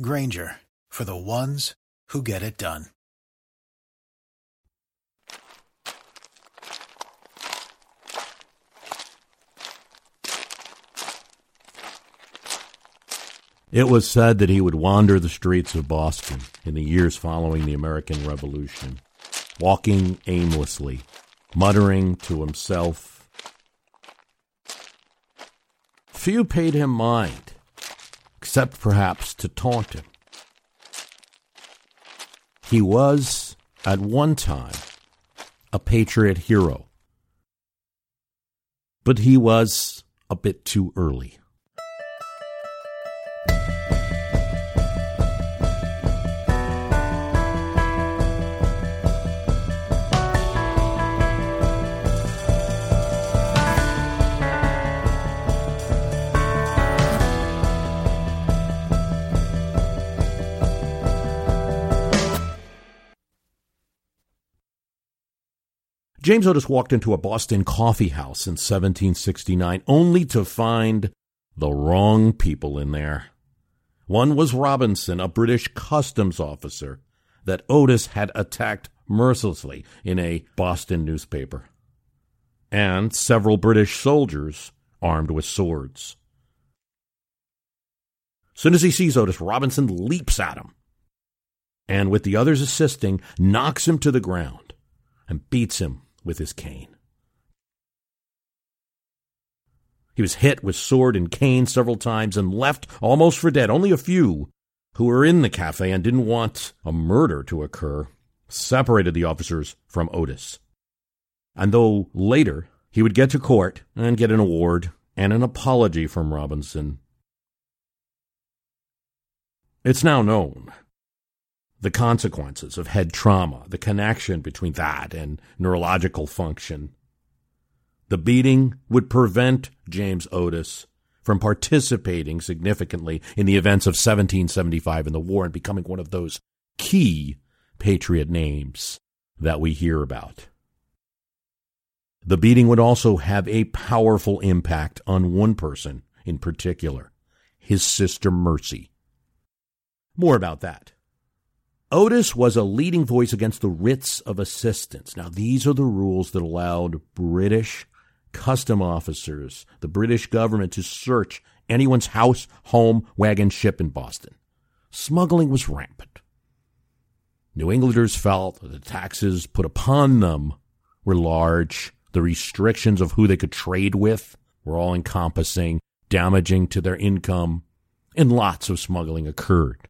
Grainger for the ones who get it done. It was said that he would wander the streets of Boston in the years following the American Revolution, walking aimlessly, muttering to himself. Few paid him mind, except perhaps to taunt him. He was, at one time, a patriot hero, but he was a bit too early. James Otis walked into a Boston coffee house in 1769 only to find the wrong people in there. One was Robinson, a British customs officer that Otis had attacked mercilessly in a Boston newspaper, and several British soldiers armed with swords. As soon as he sees Otis, Robinson leaps at him, and with the others assisting, knocks him to the ground and beats him with his cane. He was hit with sword and cane several times and left almost for dead. Only a few who were in the cafe and didn't want a murder to occur separated the officers from Otis. And though later he would get to court and get an award and an apology from Robinson, it's now known the consequences of head trauma, the connection between that and neurological function. The beating would prevent James Otis from participating significantly in the events of 1775 in the war and becoming one of those key patriot names that we hear about. The beating would also have a powerful impact on one person in particular, his sister Mercy. More about that Otis was a leading voice against the writs of assistance. Now, these are the rules that allowed British custom officers, the British government, to search anyone's house, home, wagon, ship in Boston. Smuggling was rampant. New Englanders felt that the taxes put upon them were large. The restrictions of who they could trade with were all encompassing, damaging to their income, and lots of smuggling occurred.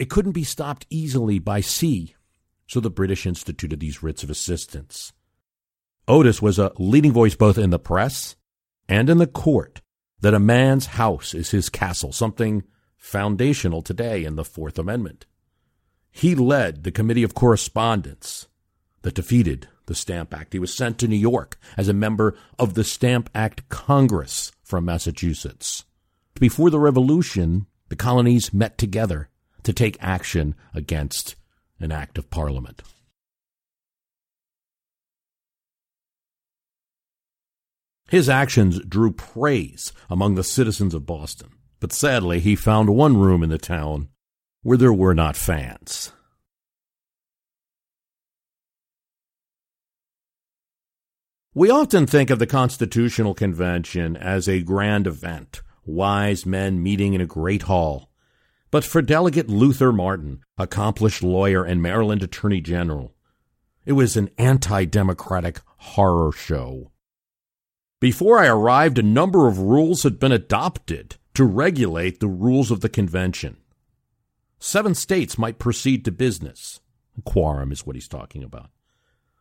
It couldn't be stopped easily by sea, so the British instituted these writs of assistance. Otis was a leading voice both in the press and in the court that a man's house is his castle, something foundational today in the Fourth Amendment. He led the Committee of Correspondence that defeated the Stamp Act. He was sent to New York as a member of the Stamp Act Congress from Massachusetts. Before the Revolution, the colonies met together to take action against an act of parliament. His actions drew praise among the citizens of Boston, but sadly he found one room in the town where there were not fans. We often think of the Constitutional Convention as a grand event, wise men meeting in a great hall. But for Delegate Luther Martin, accomplished lawyer and Maryland Attorney General, it was an anti democratic horror show. Before I arrived, a number of rules had been adopted to regulate the rules of the convention. Seven states might proceed to business. Quorum is what he's talking about.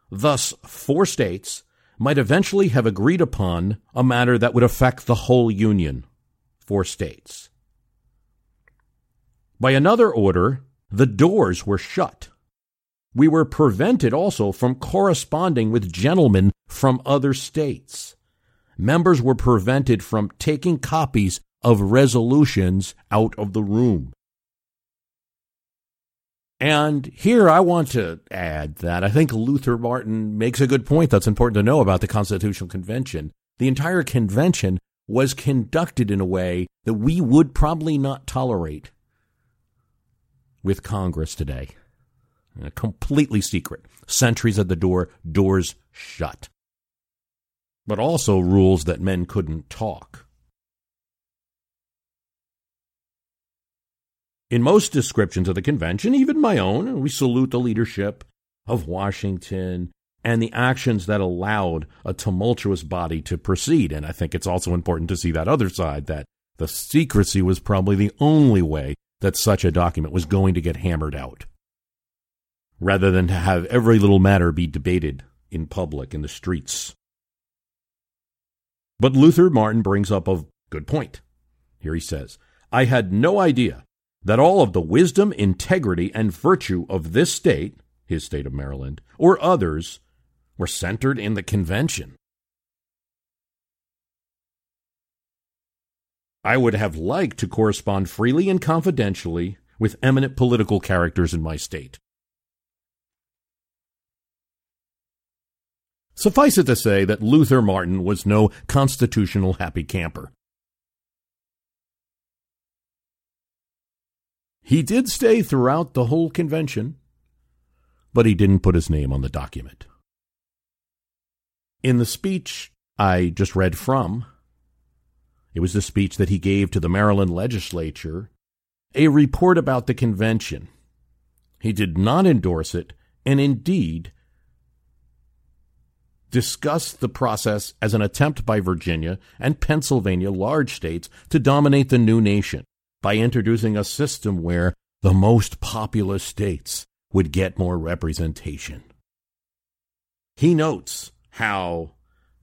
Thus, four states might eventually have agreed upon a matter that would affect the whole Union. Four states. By another order, the doors were shut. We were prevented also from corresponding with gentlemen from other states. Members were prevented from taking copies of resolutions out of the room. And here I want to add that I think Luther Martin makes a good point that's important to know about the Constitutional Convention. The entire convention was conducted in a way that we would probably not tolerate with Congress today. Uh, completely secret. Sentries at the door, doors shut. But also rules that men couldn't talk. In most descriptions of the convention, even my own, we salute the leadership of Washington and the actions that allowed a tumultuous body to proceed. And I think it's also important to see that other side that the secrecy was probably the only way that such a document was going to get hammered out, rather than to have every little matter be debated in public in the streets. But Luther Martin brings up a good point. Here he says, I had no idea that all of the wisdom, integrity, and virtue of this state, his state of Maryland, or others, were centered in the convention. I would have liked to correspond freely and confidentially with eminent political characters in my state. Suffice it to say that Luther Martin was no constitutional happy camper. He did stay throughout the whole convention, but he didn't put his name on the document. In the speech I just read from, it was the speech that he gave to the Maryland legislature, a report about the convention. He did not endorse it, and indeed discussed the process as an attempt by Virginia and Pennsylvania, large states, to dominate the new nation by introducing a system where the most populous states would get more representation. He notes how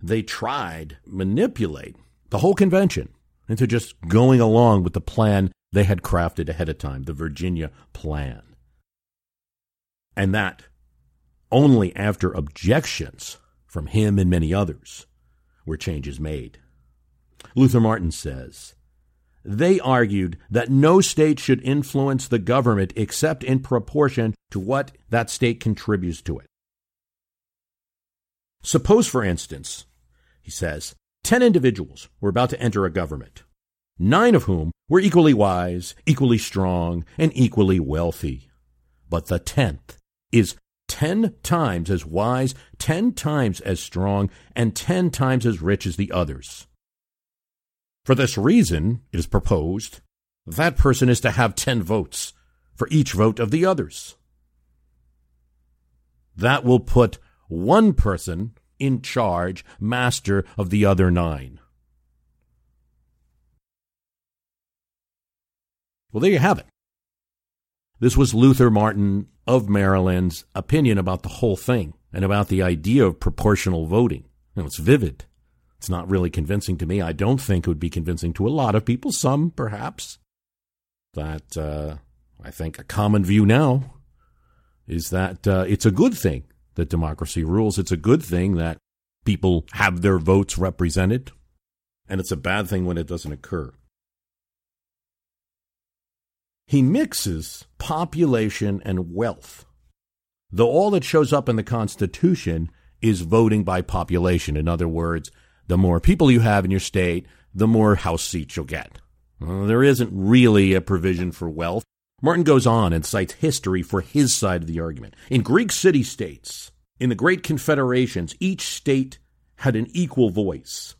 they tried manipulate the whole convention into just going along with the plan they had crafted ahead of time, the Virginia plan. And that only after objections from him and many others were changes made. Luther Martin says, they argued that no state should influence the government except in proportion to what that state contributes to it. Suppose, for instance, he says, ten individuals were about to enter a government, nine of whom were equally wise, equally strong, and equally wealthy. But the tenth is ten times as wise, ten times as strong, and ten times as rich as the others. For this reason, it is proposed that person is to have ten votes for each vote of the others. That will put one person in charge, master of the other nine. Well, there you have it. This was Luther Martin of Maryland's opinion about the whole thing and about the idea of proportional voting. You know, it's vivid. It's not really convincing to me. I don't think it would be convincing to a lot of people, some perhaps. That uh, I think a common view now is that uh, it's a good thing that democracy rules. It's a good thing that people have their votes represented, and it's a bad thing when it doesn't occur. He mixes population and wealth. Though all that shows up in the Constitution is voting by population. In other words, the more people you have in your state, the more House seats you'll get. Well, there isn't really a provision for wealth. Martin goes on and cites history for his side of the argument. In Greek city states, in the great confederations, each state had an equal voice,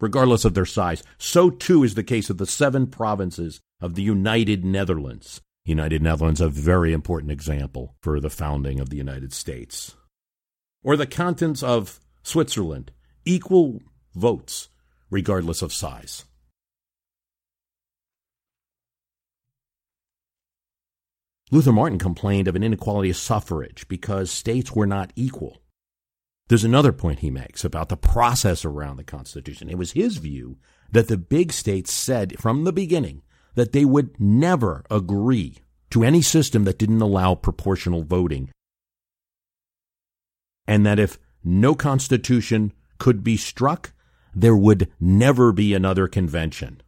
regardless of their size. So too is the case of the seven provinces of the United Netherlands. United Netherlands, a very important example for the founding of the United States. Or the cantons of Switzerland, equal votes, regardless of size. Luther Martin complained of an inequality of suffrage because states were not equal. There's another point he makes about the process around the Constitution. It was his view that the big states said from the beginning that they would never agree to any system that didn't allow proportional voting. And that if no constitution could be struck, there would never be another convention.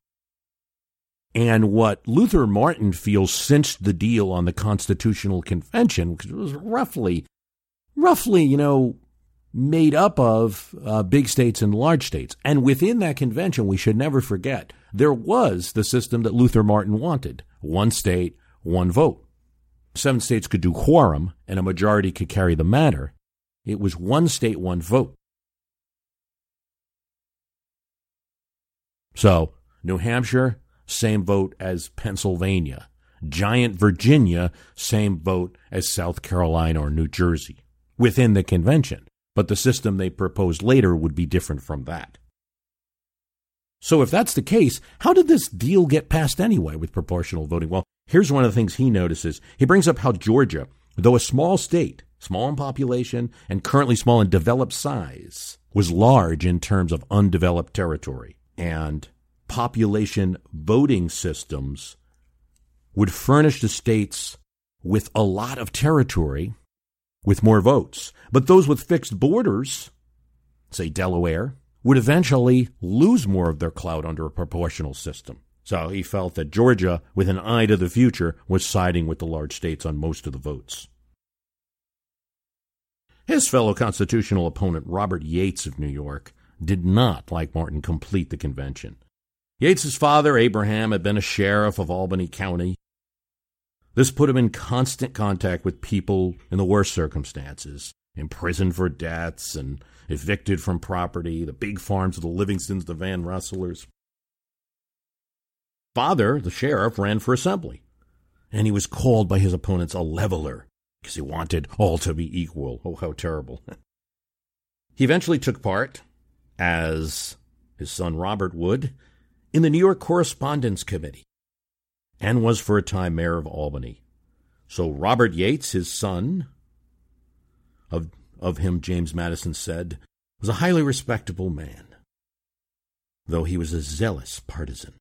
And what Luther Martin feels since the deal on the Constitutional Convention, it was roughly, roughly, you know, made up of uh, big states and large states. And within that convention, we should never forget, there was the system that Luther Martin wanted one state, one vote. Seven states could do quorum, and a majority could carry the matter. It was one state, one vote. So, New Hampshire, same vote as Pennsylvania. Giant Virginia, same vote as South Carolina or New Jersey within the convention. But the system they proposed later would be different from that. So, if that's the case, how did this deal get passed anyway with proportional voting? Well, here's one of the things he notices. He brings up how Georgia, though a small state, small in population and currently small in developed size, was large in terms of undeveloped territory. And population voting systems would furnish the states with a lot of territory with more votes. But those with fixed borders, say Delaware, would eventually lose more of their clout under a proportional system. So he felt that Georgia, with an eye to the future, was siding with the large states on most of the votes. His fellow constitutional opponent, Robert Yates of New York, did not, like Martin, complete the convention. Yates's father, Abraham, had been a sheriff of Albany County. This put him in constant contact with people in the worst circumstances, imprisoned for debts and evicted from property, the big farms of the Livingstons, the Van Rensselaers. Father, the sheriff, ran for assembly, and he was called by his opponents a leveler because he wanted all to be equal. Oh, how terrible. he eventually took part, as his son Robert would, in the New York Correspondence Committee and was for a time mayor of Albany. So Robert Yates, his son, of, of him James Madison said, was a highly respectable man, though he was a zealous partisan.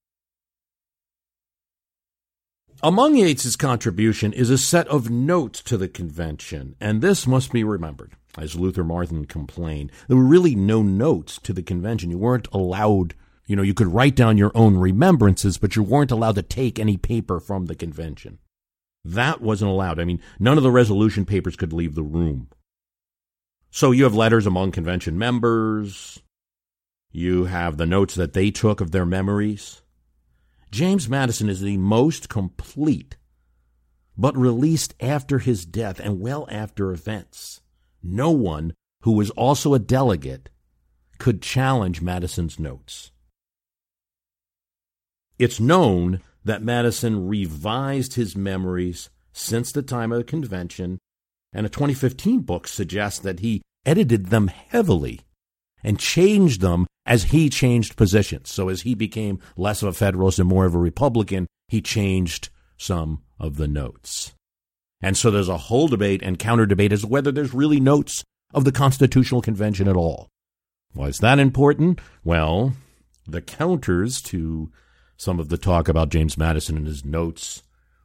Among Yates's contribution is a set of notes to the convention, and this must be remembered. As Luther Martin complained, there were really no notes to the convention. You weren't allowed you know, you could write down your own remembrances, but you weren't allowed to take any paper from the convention. That wasn't allowed. I mean, none of the resolution papers could leave the room. So you have letters among convention members. You have the notes that they took of their memories. James Madison is the most complete, but released after his death and well after events. No one who was also a delegate could challenge Madison's notes. It's known that Madison revised his memories since the time of the convention, and a 2015 book suggests that he edited them heavily and changed them as he changed positions. So as he became less of a Federalist and more of a Republican, he changed some of the notes. And so there's a whole debate and counter debate as to whether there's really notes of the Constitutional Convention at all. Why is that important? Well, the counters to some of the talk about James Madison and his notes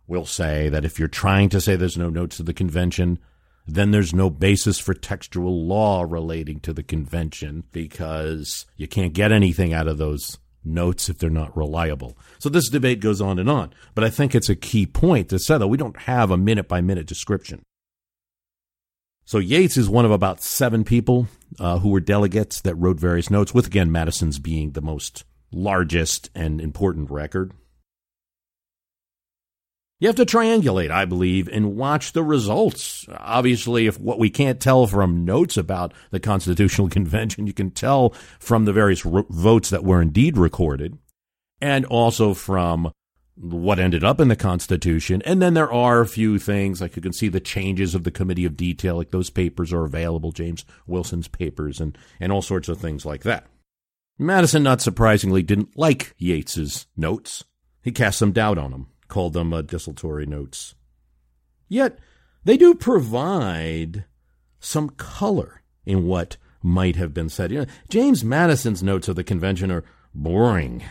will say that if you're trying to say there's no notes of the convention, then there's no basis for textual law relating to the convention because you can't get anything out of those notes if they're not reliable. So this debate goes on and on, but I think it's a key point to say that we don't have a minute by minute description. So Yates is one of about seven people uh, who were delegates that wrote various notes, with again Madison's being the most largest and important record. You have to triangulate, I believe, and watch the results. Obviously, if what we can't tell from notes about the Constitutional Convention, you can tell from the various votes that were indeed recorded, and also from what ended up in the Constitution. And then there are a few things, like you can see the changes of the Committee of Detail, like those papers are available, James Wilson's papers, and, and all sorts of things like that. Madison, not surprisingly, didn't like Yates's notes. He cast some doubt on them, called them uh, desultory notes. Yet, they do provide some color in what might have been said. You know, James Madison's notes of the convention are boring.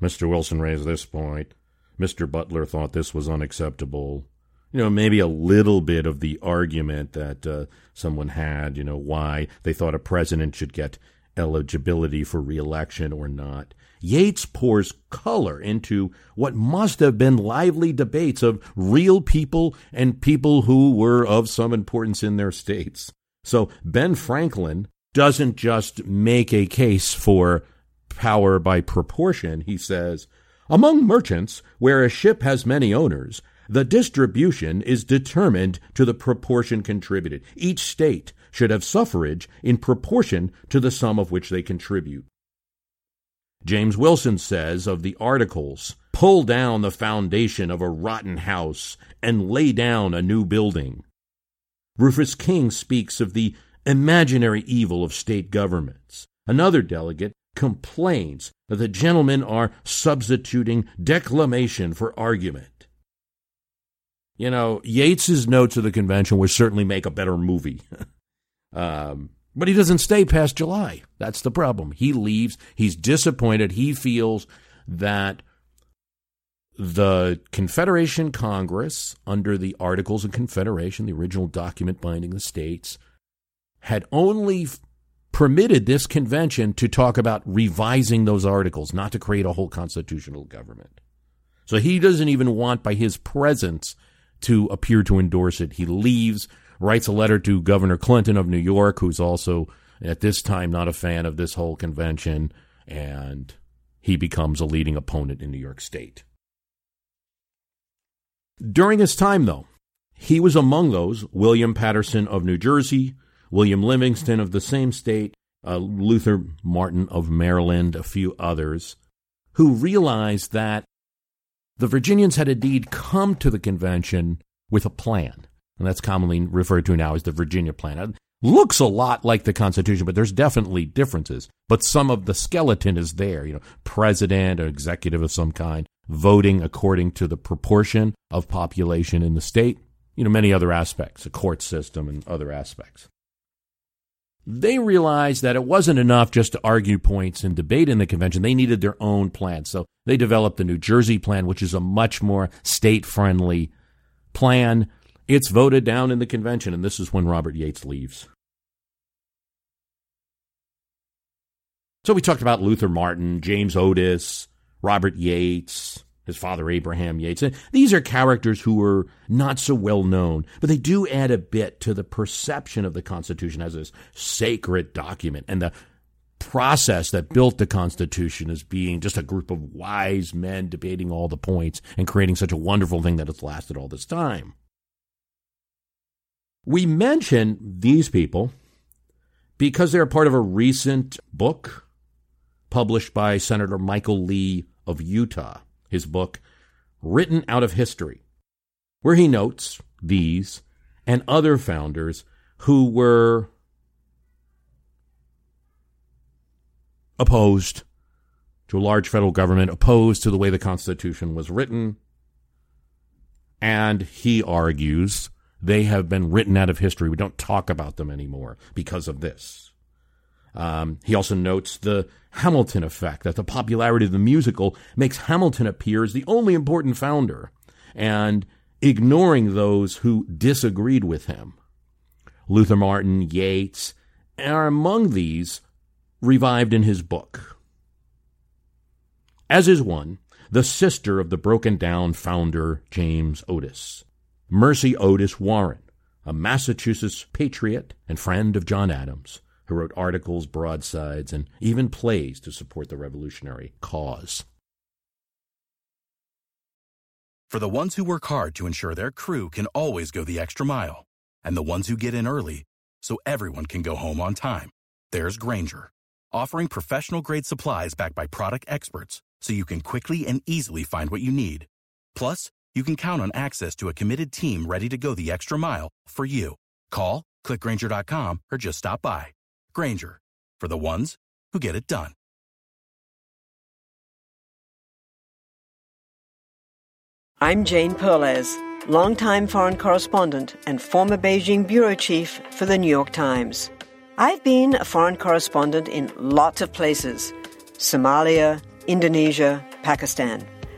Mr. Wilson raised this point. Mr. Butler thought this was unacceptable. You know, maybe a little bit of the argument that uh, someone had, you know, why they thought a president should get eligibility for reelection or not. Yates pours color into what must have been lively debates of real people and people who were of some importance in their states. So Ben Franklin doesn't just make a case for power by proportion. He says, among merchants, where a ship has many owners, the distribution is determined to the proportion contributed. Each state should have suffrage in proportion to the sum of which they contribute. James Wilson says of the Articles, pull down the foundation of a rotten house and lay down a new building. Rufus King speaks of the imaginary evil of state governments. Another delegate complains that the gentlemen are substituting declamation for argument. You know, Yates's notes of the convention would certainly make a better movie. um, but he doesn't stay past July. That's the problem. He leaves. He's disappointed. He feels that the Confederation Congress, under the Articles of Confederation, the original document binding the states, had only permitted this convention to talk about revising those articles, not to create a whole constitutional government. So he doesn't even want, by his presence, to appear to endorse it. He leaves writes a letter to Governor Clinton of New York, who's also at this time not a fan of this whole convention, and he becomes a leading opponent in New York State. During his time, though, he was among those William Paterson of New Jersey, William Livingston of the same state, uh, Luther Martin of Maryland, a few others, who realized that the Virginians had indeed come to the convention with a plan and that's commonly referred to now as the Virginia Plan. It looks a lot like the Constitution, but there's definitely differences. But some of the skeleton is there, you know, president or executive of some kind, voting according to the proportion of population in the state, you know, many other aspects, a court system and other aspects. They realized that it wasn't enough just to argue points and debate in the convention. They needed their own plan. So they developed the New Jersey plan, which is a much more state friendly plan it's voted down in the convention, and this is when Robert Yates leaves. So we talked about Luther Martin, James Otis, Robert Yates, his father Abraham Yates. These are characters who were not so well known, but they do add a bit to the perception of the Constitution as this sacred document and the process that built the Constitution as being just a group of wise men debating all the points and creating such a wonderful thing that has lasted all this time. We mention these people because they're part of a recent book published by Senator Michael Lee of Utah, his book, Written Out of History, where he notes these and other founders who were opposed to a large federal government, opposed to the way the Constitution was written. And he argues they have been written out of history. We don't talk about them anymore because of this. Um, he also notes the Hamilton effect, that the popularity of the musical makes Hamilton appear as the only important founder, and ignoring those who disagreed with him. Luther Martin, Yates, are among these revived in his book. As is one, the sister of the broken down founder, James Otis. Mercy Otis Warren, a Massachusetts patriot and friend of John Adams, who wrote articles, broadsides, and even plays to support the revolutionary cause. For the ones who work hard to ensure their crew can always go the extra mile, and the ones who get in early so everyone can go home on time, there's Grainger, offering professional grade supplies backed by product experts so you can quickly and easily find what you need. Plus, you can count on access to a committed team ready to go the extra mile for you. Call, clickgrainger.com, or just stop by. Grainger, for the ones who get it done. I'm Jane Perlez, longtime foreign correspondent and former Beijing bureau chief for the New York Times. I've been a foreign correspondent in lots of places Somalia, Indonesia, Pakistan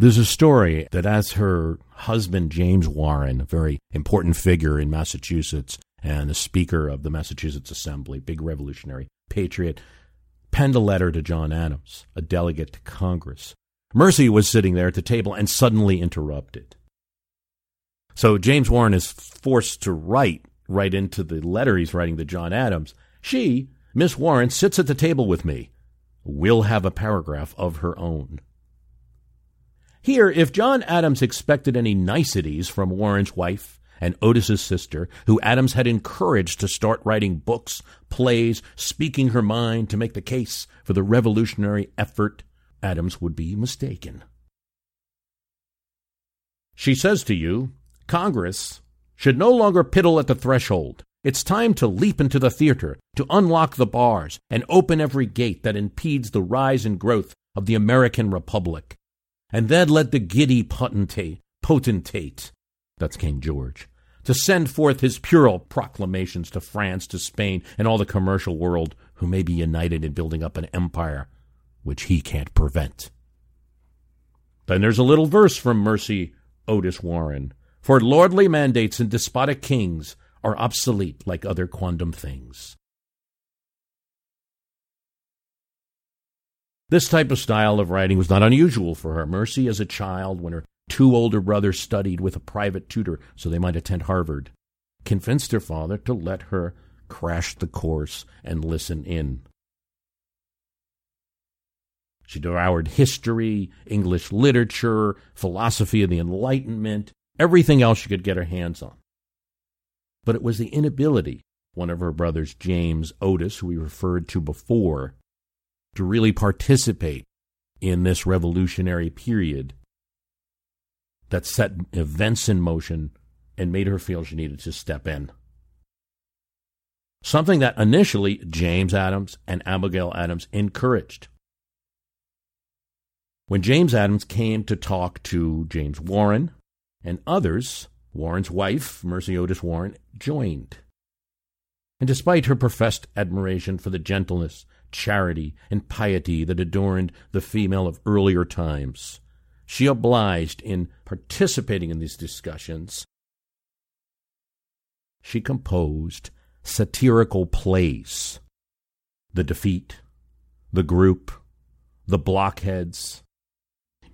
There's a story that as her husband, James Warren, a very important figure in Massachusetts and a speaker of the Massachusetts Assembly, big revolutionary patriot, penned a letter to John Adams, a delegate to Congress. Mercy was sitting there at the table and suddenly interrupted. So James Warren is forced to write right into the letter he's writing to John Adams. She, Miss Warren, sits at the table with me. We'll have a paragraph of her own. Here, if John Adams expected any niceties from Warren's wife and Otis's sister, who Adams had encouraged to start writing books, plays, speaking her mind to make the case for the revolutionary effort, Adams would be mistaken. She says to you, Congress should no longer piddle at the threshold. It's time to leap into the theater, to unlock the bars, and open every gate that impedes the rise and growth of the American Republic. And then let the giddy potentate, potentate, that's King George, to send forth his puerile proclamations to France, to Spain, and all the commercial world who may be united in building up an empire which he can't prevent. Then there's a little verse from Mercy Otis Warren. For lordly mandates and despotic kings are obsolete like other quondam things. This type of style of writing was not unusual for her. Mercy, as a child, when her two older brothers studied with a private tutor so they might attend Harvard, convinced her father to let her crash the course and listen in. She devoured history, English literature, philosophy of the Enlightenment, everything else she could get her hands on. But it was the inability, one of her brothers, James Otis, who we referred to before, to really participate in this revolutionary period that set events in motion and made her feel she needed to step in. Something that initially James Adams and Abigail Adams encouraged. When James Adams came to talk to James Warren and others, Warren's wife, Mercy Otis Warren, joined. And despite her professed admiration for the gentleness, charity, and piety that adorned the female of earlier times, she obliged in participating in these discussions. She composed satirical plays The Defeat, The Group, The Blockheads,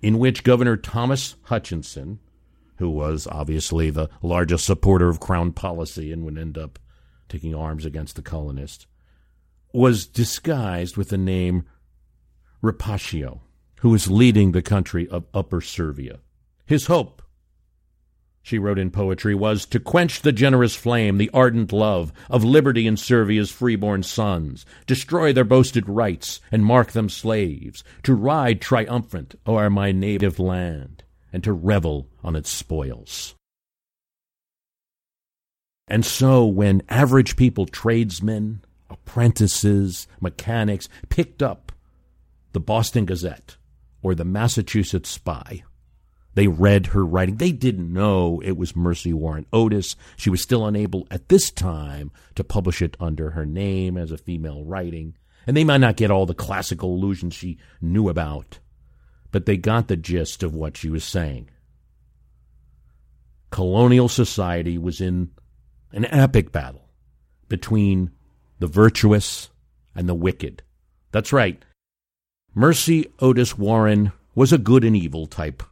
in which Governor Thomas Hutchinson, who was obviously the largest supporter of Crown policy and would end up taking arms against the colonists, was disguised with the name Rapatio, who was leading the country of Upper Servia. His hope she wrote in poetry, was to quench the generous flame, the ardent love of liberty in Servia's freeborn sons, destroy their boasted rights, and mark them slaves, to ride triumphant o'er my native land, and to revel on its spoils. And so, when average people, tradesmen, apprentices, mechanics, picked up the Boston Gazette or the Massachusetts Spy, they read her writing. They didn't know it was Mercy Warren Otis. She was still unable at this time to publish it under her name as a female writing. And they might not get all the classical allusions she knew about, but they got the gist of what she was saying. Colonial society was in an epic battle between the virtuous and the wicked. That's right. Mercy Otis Warren was a good and evil type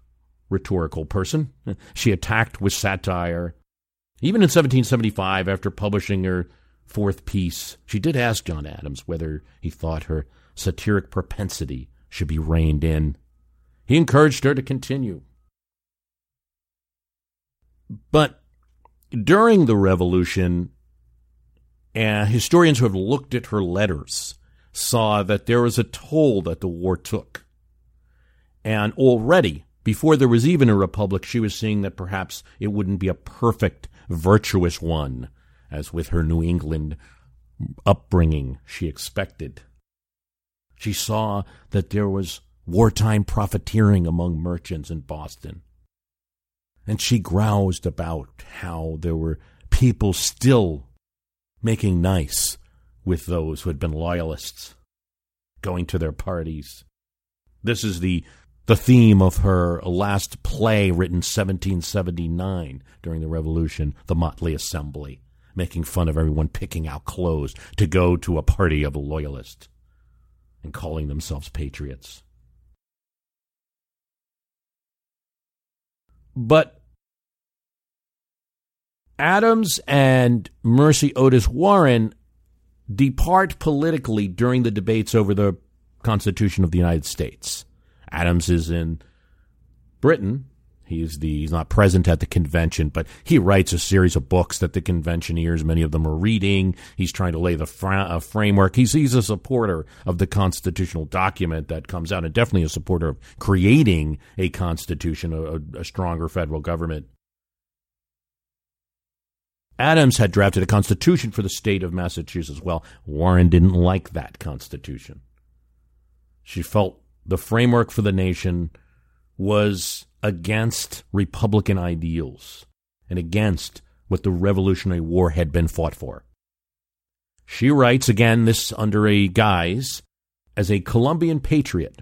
rhetorical person. She attacked with satire. Even in 1775, after publishing her fourth piece, she did ask John Adams whether he thought her satiric propensity should be reined in. He encouraged her to continue. But during the revolution, uh, historians who have looked at her letters saw that there was a toll that the war took. And already, before there was even a republic, she was seeing that perhaps it wouldn't be a perfect, virtuous one, as with her New England upbringing she expected. She saw that there was wartime profiteering among merchants in Boston. And she groused about how there were people still making nice with those who had been loyalists, going to their parties. This is the the theme of her last play written 1779 during the revolution, The Motley Assembly, making fun of everyone picking out clothes to go to a party of a loyalist and calling themselves patriots. But Adams and Mercy Otis Warren depart politically during the debates over the Constitution of the United States. Adams is in Britain. He's the he's not present at the convention, but he writes a series of books that the conventioneers, many of them, are reading. He's trying to lay the fra- uh, framework. He's he's a supporter of the constitutional document that comes out, and definitely a supporter of creating a constitution, a, a stronger federal government. Adams had drafted a constitution for the state of Massachusetts. Well, Warren didn't like that constitution. She felt the framework for the nation was against Republican ideals and against what the Revolutionary War had been fought for. She writes, again, this under a guise, as a Columbian patriot.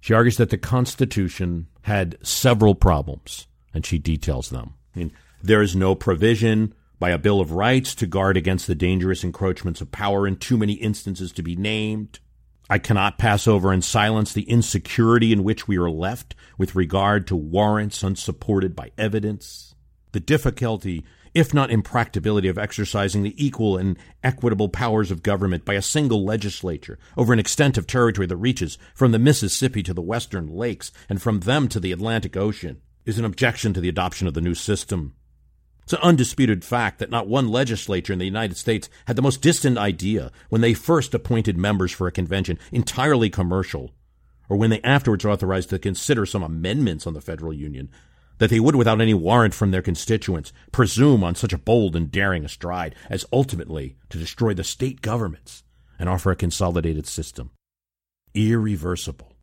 She argues that the Constitution had several problems, and she details them. I mean, there is no provision by a Bill of Rights to guard against the dangerous encroachments of power in too many instances to be named. I cannot pass over in silence the insecurity in which we are left with regard to warrants unsupported by evidence, the difficulty, if not impracticability, of exercising the equal and equitable powers of government by a single legislature over an extent of territory that reaches from the Mississippi to the western lakes and from them to the Atlantic Ocean, is an objection to the adoption of the new system. It's an undisputed fact that not one legislature in the United States had the most distant idea when they first appointed members for a convention entirely commercial, or when they afterwards authorized to consider some amendments on the federal union, that they would, without any warrant from their constituents, presume on such a bold and daring a stride as ultimately to destroy the state governments and offer a consolidated system. Irreversible.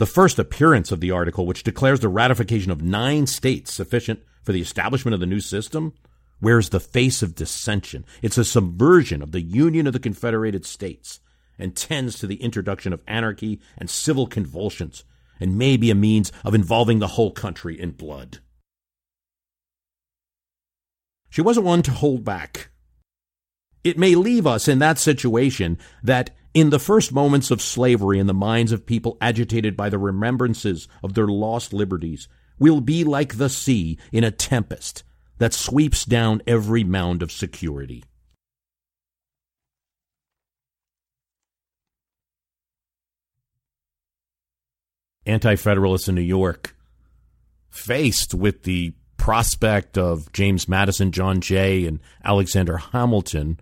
The first appearance of the article, which declares the ratification of nine states sufficient for the establishment of the new system, wears the face of dissension. It's a subversion of the Union of the Confederated States and tends to the introduction of anarchy and civil convulsions and may be a means of involving the whole country in blood. She wasn't one to hold back. It may leave us in that situation that in the first moments of slavery in the minds of people agitated by the remembrances of their lost liberties, will be like the sea in a tempest that sweeps down every mound of security. Anti Federalists in New York, faced with the prospect of James Madison, John Jay, and Alexander Hamilton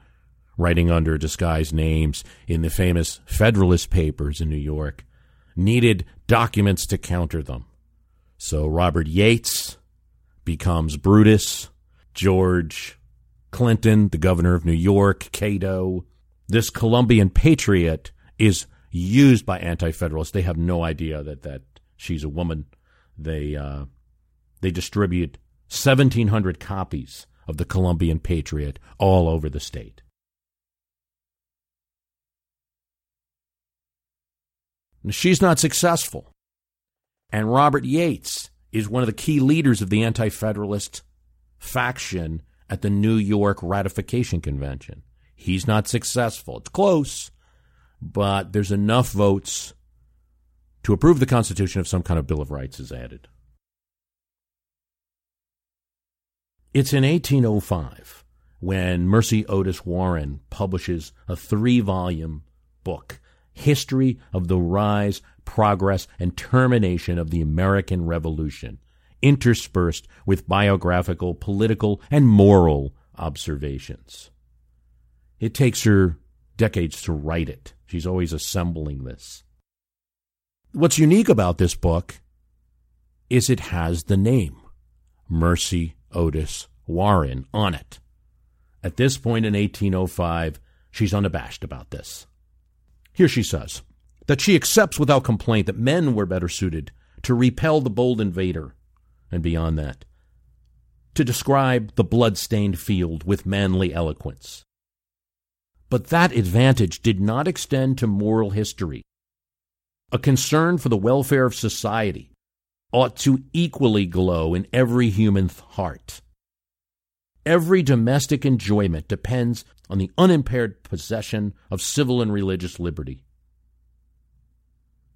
writing under disguised names in the famous Federalist Papers in New York, needed documents to counter them. So Robert Yates becomes Brutus, George Clinton, the governor of New York, Cato. This Columbian patriot is used by anti-federalists. They have no idea that that she's a woman. They uh, they distribute 1,700 copies of the Columbian Patriot all over the state. She's not successful. And Robert Yates is one of the key leaders of the Anti Federalist faction at the New York Ratification Convention. He's not successful. It's close, but there's enough votes to approve the Constitution if some kind of Bill of Rights is added. It's in 1805 when Mercy Otis Warren publishes a three volume book, History of the Rise, Progress, and Termination of the American Revolution, interspersed with biographical, political, and moral observations. It takes her decades to write it. She's always assembling this. What's unique about this book is it has the name Mercy Otis Warren on it. At this point in 1805, she's unabashed about this. Here she says that she accepts without complaint that men were better suited to repel the bold invader, and beyond that, to describe the blood-stained field with manly eloquence. But that advantage did not extend to moral history. A concern for the welfare of society ought to equally glow in every human heart. Every domestic enjoyment depends on the unimpaired possession of civil and religious liberty.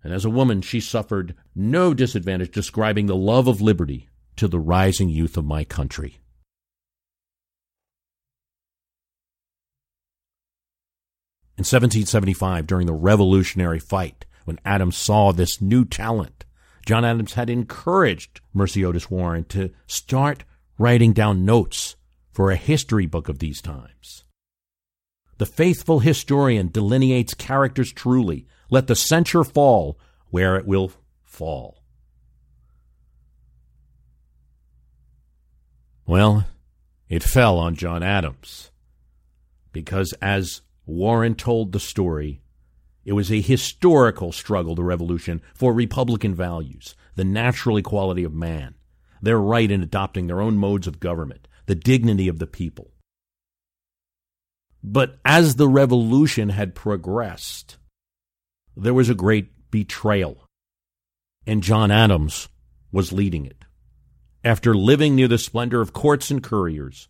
And as a woman, she suffered no disadvantage describing the love of liberty to the rising youth of my country. In 1775, during the Revolutionary fight, when Adams saw this new talent, John Adams had encouraged Mercy Otis Warren to start writing down notes for a history book of these times. The faithful historian delineates characters truly. Let the censure fall where it will fall. Well, it fell on John Adams. Because as Warren told the story, it was a historical struggle, the revolution, for Republican values, the natural equality of man, their right in adopting their own modes of government, the dignity of the people. But as the revolution had progressed, there was a great betrayal, and John Adams was leading it. After living near the splendor of courts and couriers,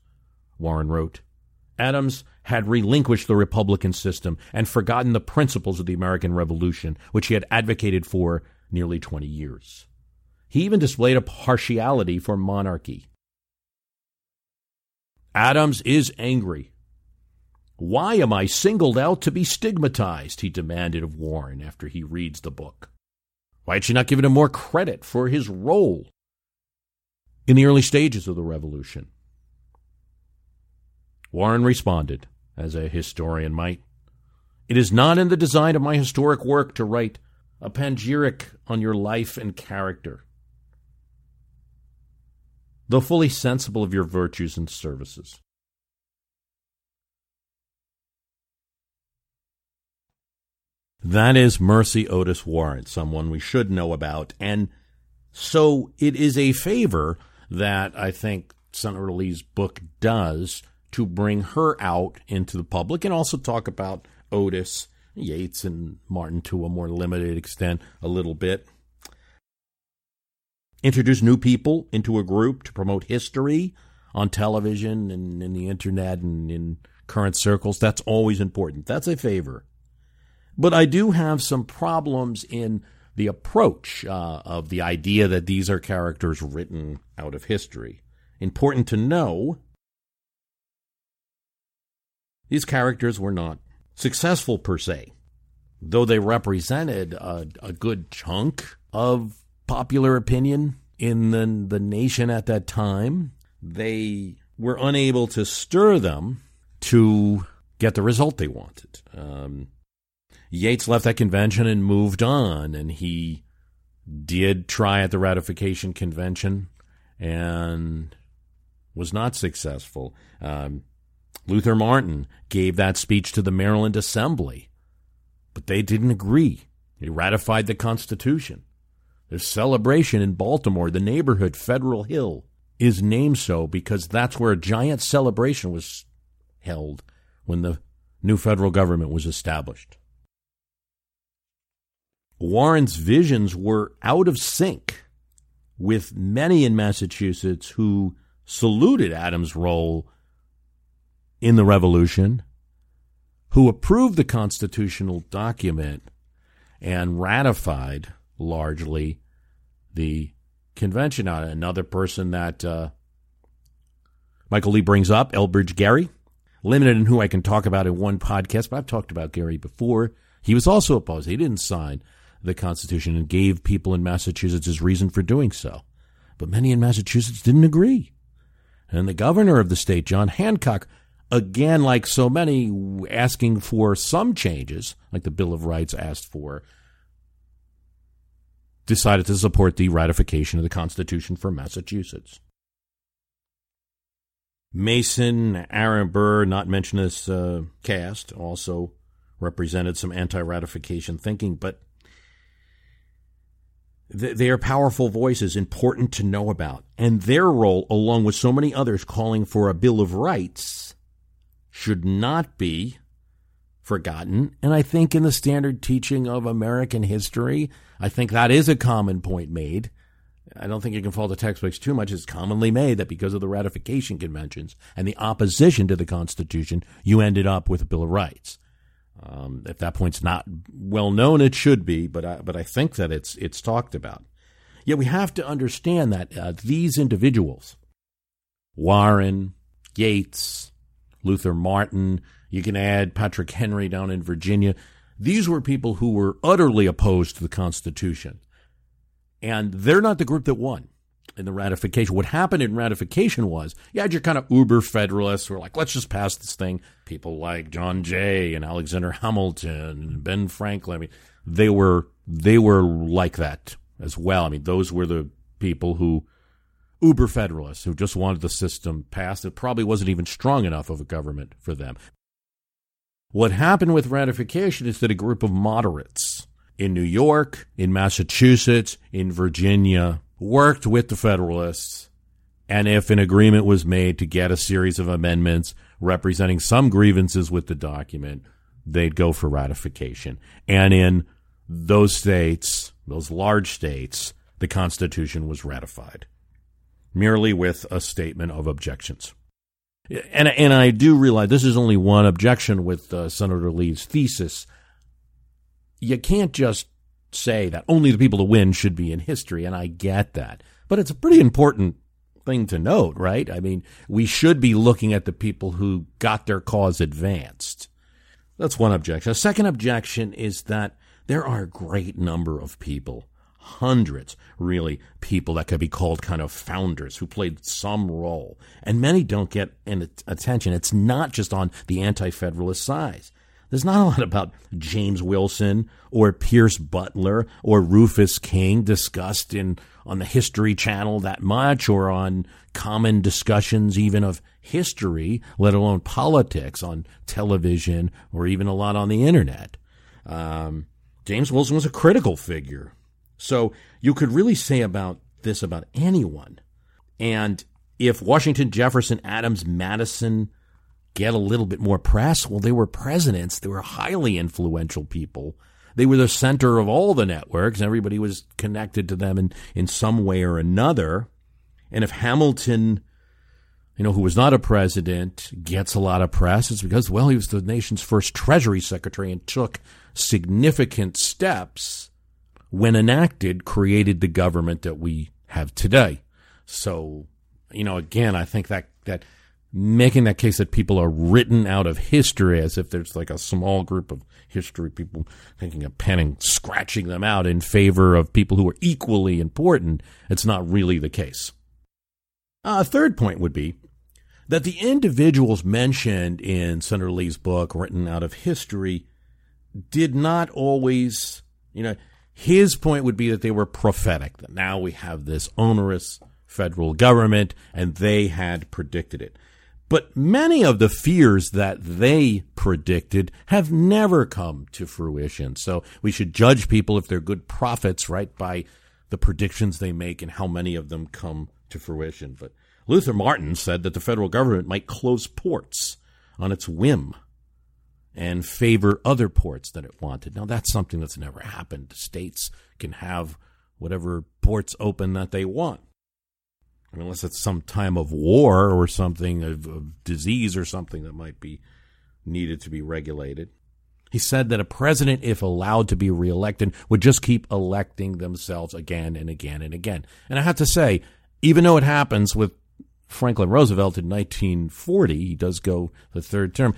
Warren wrote, Adams had relinquished the Republican system and forgotten the principles of the American Revolution, which he had advocated for nearly 20 years. He even displayed a partiality for monarchy. Adams is angry. Why am I singled out to be stigmatized? he demanded of Warren after he reads the book. Why had she not given him more credit for his role in the early stages of the revolution? Warren responded, as a historian might. It is not in the design of my historic work to write a panegyric on your life and character, though fully sensible of your virtues and services. That is Mercy Otis Warren, someone we should know about. And so it is a favor that I think Senator Lee's book does to bring her out into the public and also talk about Otis, Yates, and Martin to a more limited extent a little bit. Introduce new people into a group to promote history on television and in the internet and in current circles. That's always important. That's a favor. But I do have some problems in the approach uh, of the idea that these are characters written out of history. Important to know these characters were not successful per se, though they represented a, a good chunk of popular opinion in the, the nation at that time. They were unable to stir them to get the result they wanted. Um, Yates left that convention and moved on, and he did try at the ratification convention and was not successful. Um, Luther Martin gave that speech to the Maryland Assembly, but they didn't agree. He ratified the Constitution. There's celebration in Baltimore, the neighborhood Federal Hill is named so because that's where a giant celebration was held when the new federal government was established. Warren's visions were out of sync with many in Massachusetts who saluted Adams' role in the revolution who approved the constitutional document and ratified largely the convention. Another person that uh, Michael Lee brings up, Elbridge Gerry, limited in who I can talk about in one podcast, but I've talked about Gerry before. He was also opposed. He didn't sign the Constitution and gave people in Massachusetts his reason for doing so. But many in Massachusetts didn't agree. And the governor of the state, John Hancock, again, like so many, asking for some changes, like the Bill of Rights asked for, decided to support the ratification of the Constitution for Massachusetts. Mason, Aaron Burr, not mentioned this uh, cast, also represented some anti ratification thinking, but they are powerful voices important to know about. And their role, along with so many others calling for a Bill of Rights, should not be forgotten. And I think in the standard teaching of American history, I think that is a common point made. I don't think you can fault the textbooks too much. It's commonly made that because of the ratification conventions and the opposition to the Constitution, you ended up with a Bill of Rights. Um, if that point's not well known, it should be, but I, but I think that it's it's talked about. Yet we have to understand that uh, these individuals, Warren, Yates, Luther Martin, you can add Patrick Henry down in Virginia. These were people who were utterly opposed to the Constitution, and they're not the group that won in the ratification. What happened in ratification was you had your kind of uber federalists who were like, let's just pass this thing. People like John Jay and Alexander Hamilton and Ben Franklin. I mean, they were they were like that as well. I mean, those were the people who uber federalists who just wanted the system passed. It probably wasn't even strong enough of a government for them. What happened with ratification is that a group of moderates in New York, in Massachusetts, in Virginia, worked with the Federalists, and if an agreement was made to get a series of amendments representing some grievances with the document, they'd go for ratification. And in those states, those large states, the Constitution was ratified, merely with a statement of objections. And, and I do realize this is only one objection with uh, Senator Lee's thesis. You can't just say that only the people to win should be in history, and I get that. But it's a pretty important thing to note, right? I mean, we should be looking at the people who got their cause advanced. That's one objection. A second objection is that there are a great number of people, hundreds, really, people that could be called kind of founders who played some role. And many don't get any attention. It's not just on the anti federalist side. There's not a lot about James Wilson or Pierce Butler or Rufus King discussed in on the History Channel that much or on common discussions even of history, let alone politics on television or even a lot on the internet. Um, James Wilson was a critical figure. So you could really say about this about anyone. And if Washington, Jefferson, Adams, Madison, get a little bit more press? Well, they were presidents. They were highly influential people. They were the center of all the networks. Everybody was connected to them in, in some way or another. And if Hamilton, you know, who was not a president, gets a lot of press, it's because, well, he was the nation's first Treasury Secretary and took significant steps when enacted, created the government that we have today. So, you know, again, I think that, that making that case that people are written out of history as if there's like a small group of history people taking a pen and scratching them out in favor of people who are equally important. It's not really the case. Uh, a third point would be that the individuals mentioned in Senator Lee's book, written out of history, did not always, you know, his point would be that they were prophetic, that now we have this onerous federal government, and they had predicted it. But many of the fears that they predicted have never come to fruition. So we should judge people if they're good prophets, right, by the predictions they make and how many of them come to fruition. But Luther Martin said that the federal government might close ports on its whim and favor other ports that it wanted. Now, that's something that's never happened. States can have whatever ports open that they want unless it's some time of war or something of, of disease or something that might be needed to be regulated. He said that a president, if allowed to be reelected, would just keep electing themselves again and again and again. And I have to say, even though it happens with Franklin Roosevelt in 1940. He does go the third term.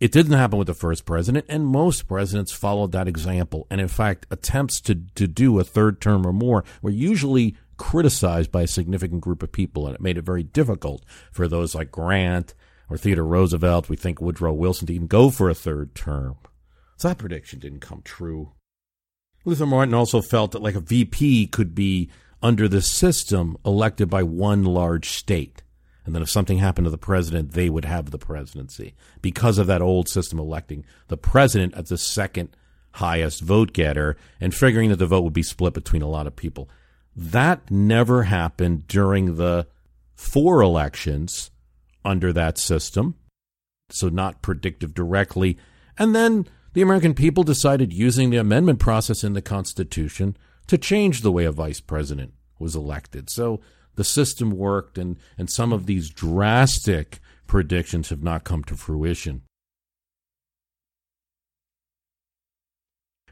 It didn't happen with the first president, and most presidents followed that example. And in fact, attempts to, to do a third term or more were usually criticized by a significant group of people, and it made it very difficult for those like Grant or Theodore Roosevelt, we think Woodrow Wilson, to even go for a third term. So that prediction didn't come true. Luther Martin also felt that like a VP could be under the system elected by one large state. And then if something happened to the president, they would have the presidency because of that old system electing the president as the second highest vote getter and figuring that the vote would be split between a lot of people. That never happened during the four elections under that system. So not predictive directly. And then the American people decided using the amendment process in the Constitution to change the way a vice president was elected. So the system worked, and, and some of these drastic predictions have not come to fruition.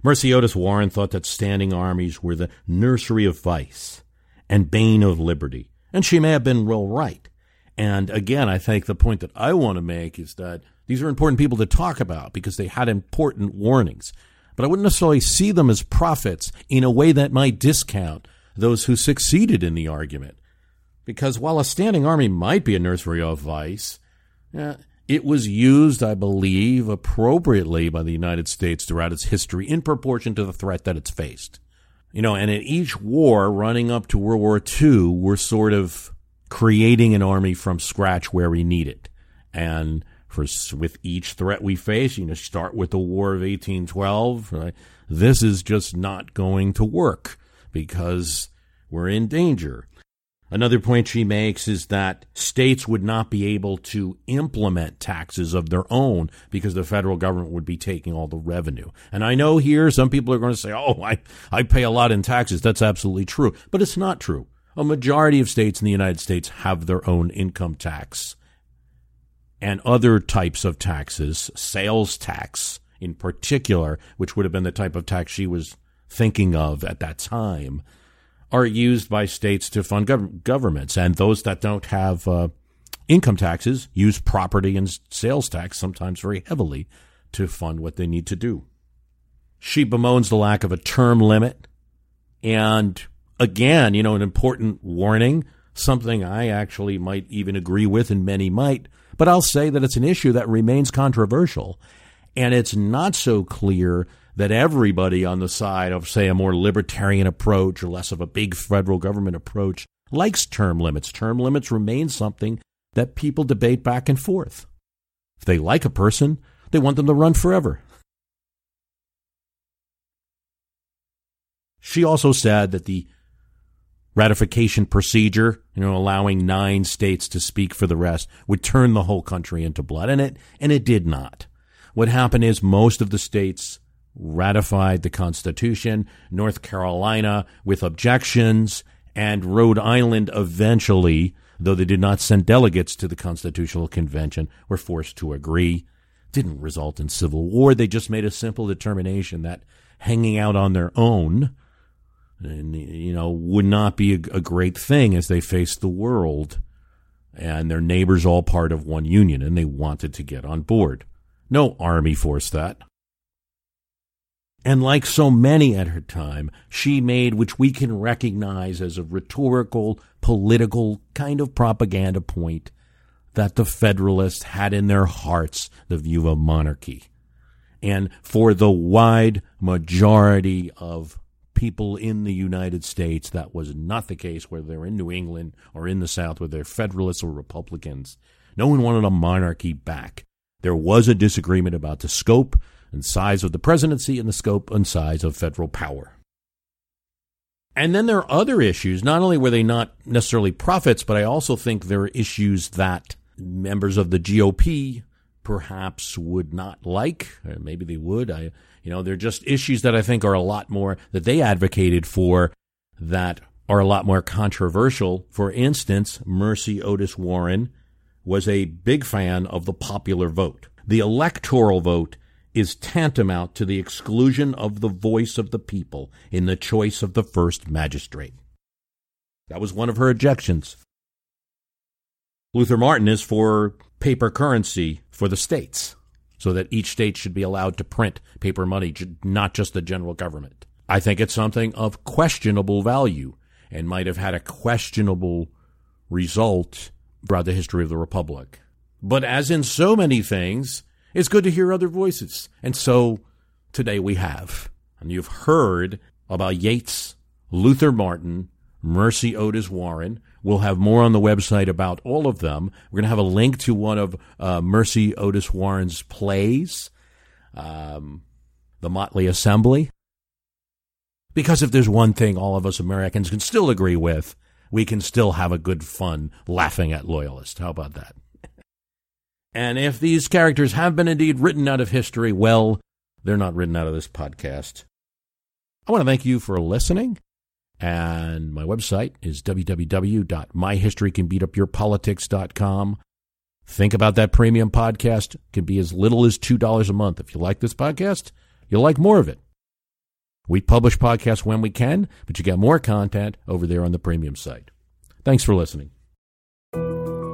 Mercy Otis Warren thought that standing armies were the nursery of vice and bane of liberty, and she may have been real right. And again, I think the point that I want to make is that these are important people to talk about because they had important warnings. But I wouldn't necessarily see them as prophets in a way that might discount those who succeeded in the argument. Because while a standing army might be a nursery of vice, uh, it was used, I believe, appropriately by the United States throughout its history in proportion to the threat that it's faced. You know, and in each war running up to World War II, we're sort of creating an army from scratch where we need it. And for with each threat we face, you know, start with the War of 1812. Right? This is just not going to work because we're in danger. Another point she makes is that states would not be able to implement taxes of their own because the federal government would be taking all the revenue. And I know here some people are going to say, oh, I, I pay a lot in taxes. That's absolutely true. But it's not true. A majority of states in the United States have their own income tax and other types of taxes, sales tax in particular, which would have been the type of tax she was thinking of at that time are used by states to fund gov- governments, and those that don't have uh, income taxes use property and sales tax, sometimes very heavily, to fund what they need to do. She bemoans the lack of a term limit, and again, you know, an important warning, something I actually might even agree with, and many might, but I'll say that it's an issue that remains controversial, and it's not so clear that everybody on the side of, say, a more libertarian approach or less of a big federal government approach likes term limits. Term limits remain something that people debate back and forth. If they like a person, they want them to run forever. She also said that the ratification procedure, you know, allowing nine states to speak for the rest, would turn the whole country into blood, and it and it did not. What happened is most of the states ratified the Constitution, North Carolina with objections, and Rhode Island eventually, though they did not send delegates to the Constitutional Convention, were forced to agree. Didn't result in civil war. They just made a simple determination that hanging out on their own, you know, would not be a great thing as they faced the world. And their neighbors all part of one union, and they wanted to get on board. No army forced that. And like so many at her time, she made which we can recognize as a rhetorical, political kind of propaganda point that the Federalists had in their hearts the view of monarchy. And for the wide majority of people in the United States, that was not the case, whether they're in New England or in the South, whether they're Federalists or Republicans. No one wanted a monarchy back. There was a disagreement about the scope and size of the presidency and the scope and size of federal power. And then there are other issues. Not only were they not necessarily prophets, but I also think there are issues that members of the GOP perhaps would not like, or maybe they would. I, you know, they're just issues that I think are a lot more that they advocated for that are a lot more controversial. For instance, Mercy Otis Warren was a big fan of the popular vote. The electoral vote is tantamount to the exclusion of the voice of the people in the choice of the first magistrate. That was one of her objections. Luther Martin is for paper currency for the states, so that each state should be allowed to print paper money, not just the general government. I think it's something of questionable value and might have had a questionable result throughout the history of the Republic. But as in so many things, it's good to hear other voices. And so today we have. And you've heard about Yates, Luther Martin, Mercy Otis Warren. We'll have more on the website about all of them. We're going to have a link to one of uh, Mercy Otis Warren's plays, um, The Motley Assembly. Because if there's one thing all of us Americans can still agree with, we can still have a good fun laughing at loyalists. How about that? And if these characters have been indeed written out of history, well, they're not written out of this podcast. I want to thank you for listening. And my website is www.myhistorycanbeatupyourpolitics.com. Think about that premium podcast. It can be as little as $2 a month. If you like this podcast, you'll like more of it. We publish podcasts when we can, but you get more content over there on the premium site. Thanks for listening.